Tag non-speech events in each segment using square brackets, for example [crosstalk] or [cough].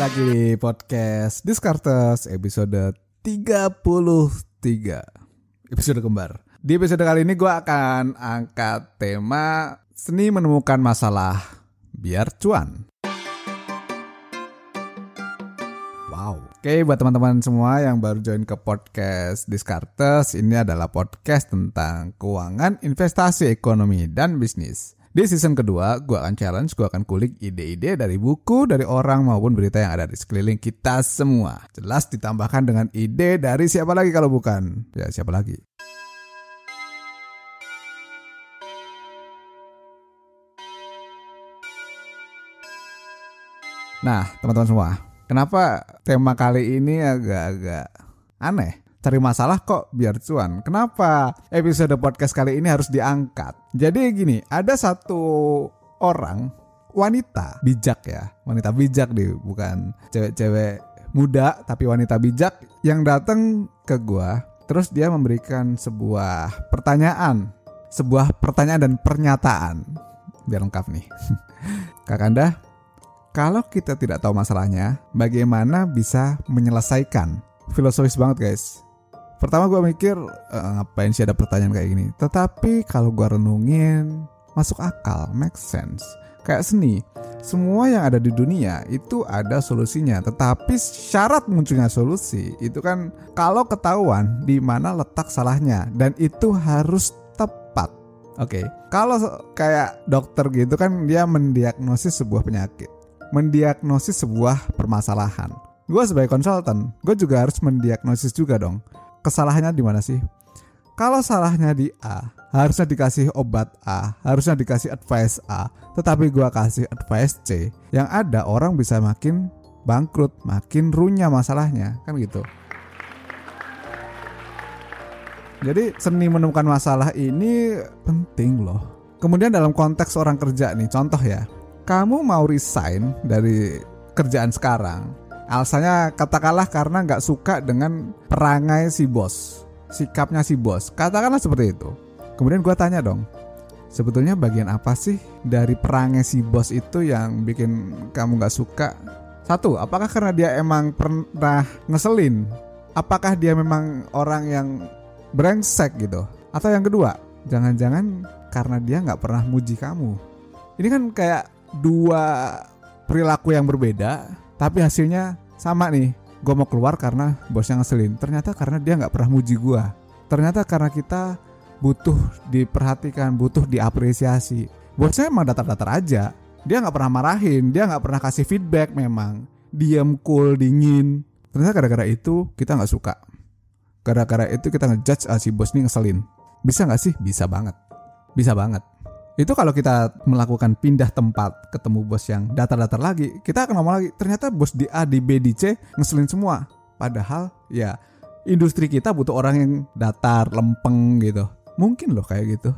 lagi di podcast Discartes episode 33 Episode kembar. Di episode kali ini gue akan angkat tema Seni menemukan masalah biar cuan. Wow. Oke buat teman-teman semua yang baru join ke podcast Discartes Ini adalah podcast tentang keuangan, investasi, ekonomi, dan bisnis di season kedua, gue akan challenge, gue akan kulik ide-ide dari buku, dari orang maupun berita yang ada di sekeliling kita semua. Jelas ditambahkan dengan ide dari siapa lagi kalau bukan? Ya siapa lagi? Nah, teman-teman semua, kenapa tema kali ini agak-agak aneh? Cari masalah kok biar cuan. Kenapa episode podcast kali ini harus diangkat? Jadi gini, ada satu orang wanita bijak ya, wanita bijak deh, bukan cewek-cewek muda tapi wanita bijak yang datang ke gua terus dia memberikan sebuah pertanyaan, sebuah pertanyaan dan pernyataan. Biar lengkap nih. [laughs] Kakanda, kalau kita tidak tahu masalahnya, bagaimana bisa menyelesaikan? Filosofis banget guys pertama gue mikir uh, ngapain sih ada pertanyaan kayak gini? Tetapi kalau gue renungin masuk akal make sense. Kayak seni semua yang ada di dunia itu ada solusinya. Tetapi syarat munculnya solusi itu kan kalau ketahuan di mana letak salahnya dan itu harus tepat. Oke okay. kalau kayak dokter gitu kan dia mendiagnosis sebuah penyakit mendiagnosis sebuah permasalahan. Gue sebagai konsultan gue juga harus mendiagnosis juga dong kesalahannya di mana sih? Kalau salahnya di A, harusnya dikasih obat A, harusnya dikasih advice A, tetapi gua kasih advice C. Yang ada orang bisa makin bangkrut, makin runyam masalahnya, kan gitu. Jadi seni menemukan masalah ini penting loh. Kemudian dalam konteks orang kerja nih, contoh ya. Kamu mau resign dari kerjaan sekarang, Alasannya katakanlah karena nggak suka dengan perangai si bos, sikapnya si bos. Katakanlah seperti itu. Kemudian gue tanya dong, sebetulnya bagian apa sih dari perangai si bos itu yang bikin kamu nggak suka? Satu, apakah karena dia emang pernah ngeselin? Apakah dia memang orang yang brengsek gitu? Atau yang kedua, jangan-jangan karena dia nggak pernah muji kamu? Ini kan kayak dua perilaku yang berbeda tapi hasilnya sama nih. Gue mau keluar karena bosnya ngeselin. Ternyata karena dia nggak pernah muji gue ternyata karena kita butuh diperhatikan butuh diapresiasi. Bosnya emang datar-datar aja. Dia nggak pernah marahin dia nggak pernah kasih feedback memang. Diam cool dingin. Ternyata gara-gara itu kita nggak suka. Gara-gara itu kita ngejudge ah, si bos ini ngeselin. Bisa nggak sih? Bisa banget. Bisa banget itu kalau kita melakukan pindah tempat ketemu bos yang datar-datar lagi kita akan ngomong lagi ternyata bos di A di B di C ngeselin semua. Padahal ya industri kita butuh orang yang datar lempeng gitu. Mungkin loh kayak gitu.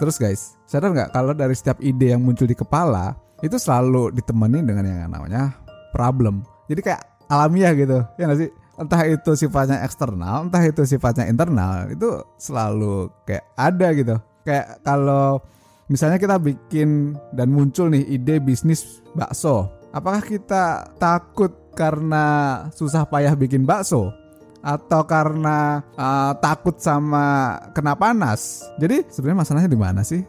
Terus guys sadar nggak kalau dari setiap ide yang muncul di kepala itu selalu ditemani dengan yang namanya problem. Jadi kayak alamiah gitu ya nggak sih entah itu sifatnya eksternal, entah itu sifatnya internal, itu selalu kayak ada gitu. Kayak kalau misalnya kita bikin dan muncul nih ide bisnis bakso, apakah kita takut karena susah payah bikin bakso? Atau karena uh, takut sama kena panas? Jadi sebenarnya masalahnya di mana sih?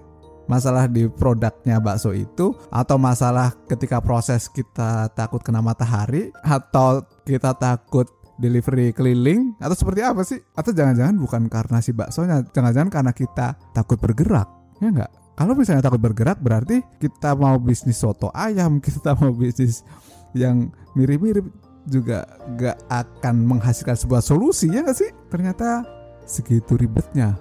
masalah di produknya bakso itu atau masalah ketika proses kita takut kena matahari atau kita takut delivery keliling atau seperti apa sih? Atau jangan-jangan bukan karena si baksonya, jangan-jangan karena kita takut bergerak, ya enggak? Kalau misalnya takut bergerak berarti kita mau bisnis soto ayam, [laughs] kita mau bisnis yang mirip-mirip juga gak akan menghasilkan sebuah solusi ya gak sih? Ternyata segitu ribetnya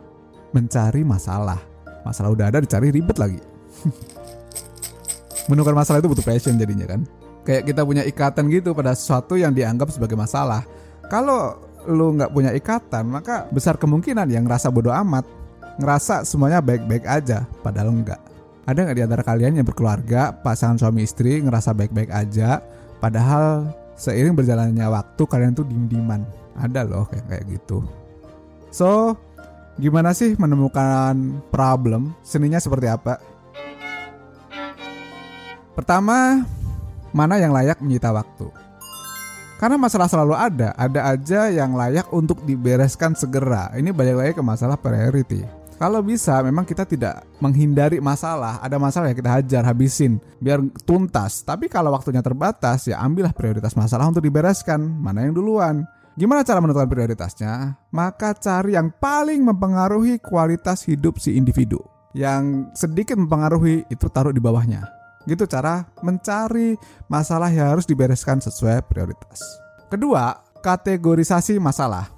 mencari masalah. Masalah udah ada dicari ribet lagi. [laughs] Menukar masalah itu butuh passion jadinya kan. Kayak kita punya ikatan gitu pada sesuatu yang dianggap sebagai masalah kalau lu nggak punya ikatan, maka besar kemungkinan yang ngerasa bodoh amat, ngerasa semuanya baik-baik aja, padahal enggak. Ada nggak di antara kalian yang berkeluarga, pasangan suami istri ngerasa baik-baik aja, padahal seiring berjalannya waktu kalian tuh dim-diman. Ada loh kayak kayak gitu. So, gimana sih menemukan problem? Seninya seperti apa? Pertama, mana yang layak menyita waktu. Karena masalah selalu ada, ada aja yang layak untuk dibereskan segera. Ini balik lagi ke masalah priority. Kalau bisa memang kita tidak menghindari masalah, ada masalah ya kita hajar, habisin biar tuntas. Tapi kalau waktunya terbatas ya ambillah prioritas masalah untuk dibereskan, mana yang duluan. Gimana cara menentukan prioritasnya? Maka cari yang paling mempengaruhi kualitas hidup si individu. Yang sedikit mempengaruhi itu taruh di bawahnya. Gitu cara mencari masalah yang harus dibereskan sesuai prioritas. Kedua, kategorisasi masalah.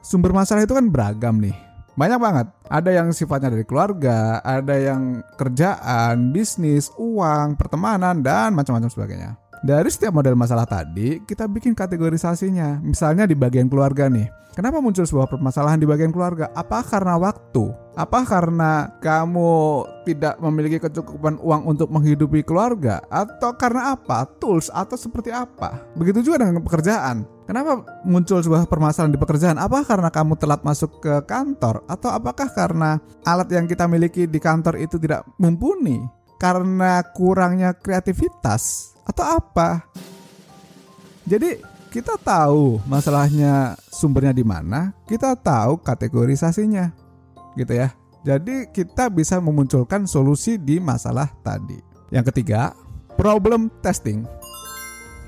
Sumber masalah itu kan beragam nih. Banyak banget. Ada yang sifatnya dari keluarga, ada yang kerjaan, bisnis, uang, pertemanan, dan macam-macam sebagainya. Dari setiap model masalah tadi, kita bikin kategorisasinya. Misalnya di bagian keluarga nih. Kenapa muncul sebuah permasalahan di bagian keluarga? Apa karena waktu? Apa karena kamu tidak memiliki kecukupan uang untuk menghidupi keluarga? Atau karena apa? Tools atau seperti apa? Begitu juga dengan pekerjaan. Kenapa muncul sebuah permasalahan di pekerjaan? Apa karena kamu telat masuk ke kantor? Atau apakah karena alat yang kita miliki di kantor itu tidak mumpuni? Karena kurangnya kreativitas? Atau apa. Jadi kita tahu masalahnya sumbernya di mana, kita tahu kategorisasinya. Gitu ya. Jadi kita bisa memunculkan solusi di masalah tadi. Yang ketiga, problem testing.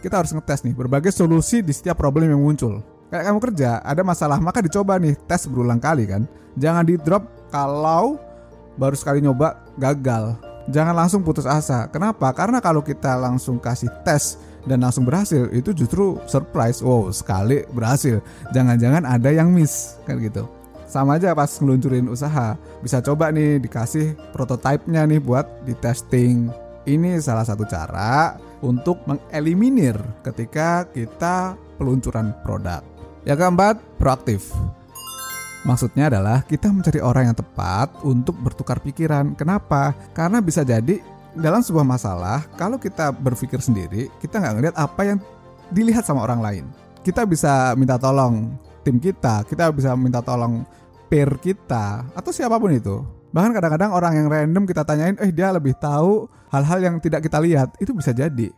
Kita harus ngetes nih berbagai solusi di setiap problem yang muncul. Kayak kamu kerja, ada masalah, maka dicoba nih tes berulang kali kan. Jangan di drop kalau baru sekali nyoba gagal jangan langsung putus asa. Kenapa? Karena kalau kita langsung kasih tes dan langsung berhasil, itu justru surprise. Wow, sekali berhasil. Jangan-jangan ada yang miss, kan gitu. Sama aja pas ngeluncurin usaha, bisa coba nih dikasih prototipenya nih buat di testing. Ini salah satu cara untuk mengeliminir ketika kita peluncuran produk. Yang keempat, proaktif. Maksudnya adalah kita mencari orang yang tepat untuk bertukar pikiran. Kenapa? Karena bisa jadi dalam sebuah masalah, kalau kita berpikir sendiri, kita nggak ngelihat apa yang dilihat sama orang lain. Kita bisa minta tolong tim kita, kita bisa minta tolong peer kita, atau siapa pun itu. Bahkan kadang-kadang orang yang random kita tanyain, eh dia lebih tahu hal-hal yang tidak kita lihat, itu bisa jadi.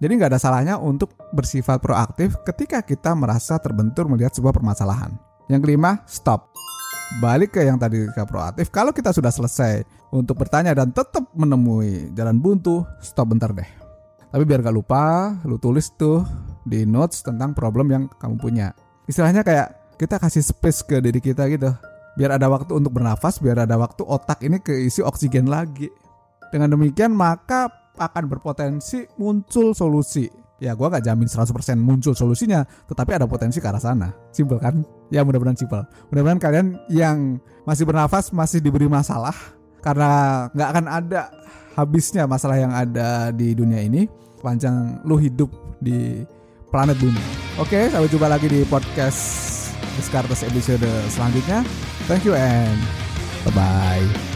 Jadi nggak ada salahnya untuk bersifat proaktif ketika kita merasa terbentur melihat sebuah permasalahan. Yang kelima, stop. Balik ke yang tadi ke proaktif. Kalau kita sudah selesai untuk bertanya dan tetap menemui jalan buntu, stop bentar deh. Tapi biar gak lupa, lu tulis tuh di notes tentang problem yang kamu punya. Istilahnya kayak kita kasih space ke diri kita gitu. Biar ada waktu untuk bernafas, biar ada waktu otak ini keisi oksigen lagi. Dengan demikian maka akan berpotensi muncul solusi ya gue gak jamin 100% muncul solusinya tetapi ada potensi ke arah sana. Simpel kan? Ya mudah-mudahan simpel. Mudah-mudahan kalian yang masih bernafas masih diberi masalah karena nggak akan ada habisnya masalah yang ada di dunia ini panjang lu hidup di planet bumi oke sampai jumpa lagi di podcast Descartes episode selanjutnya. Thank you and bye bye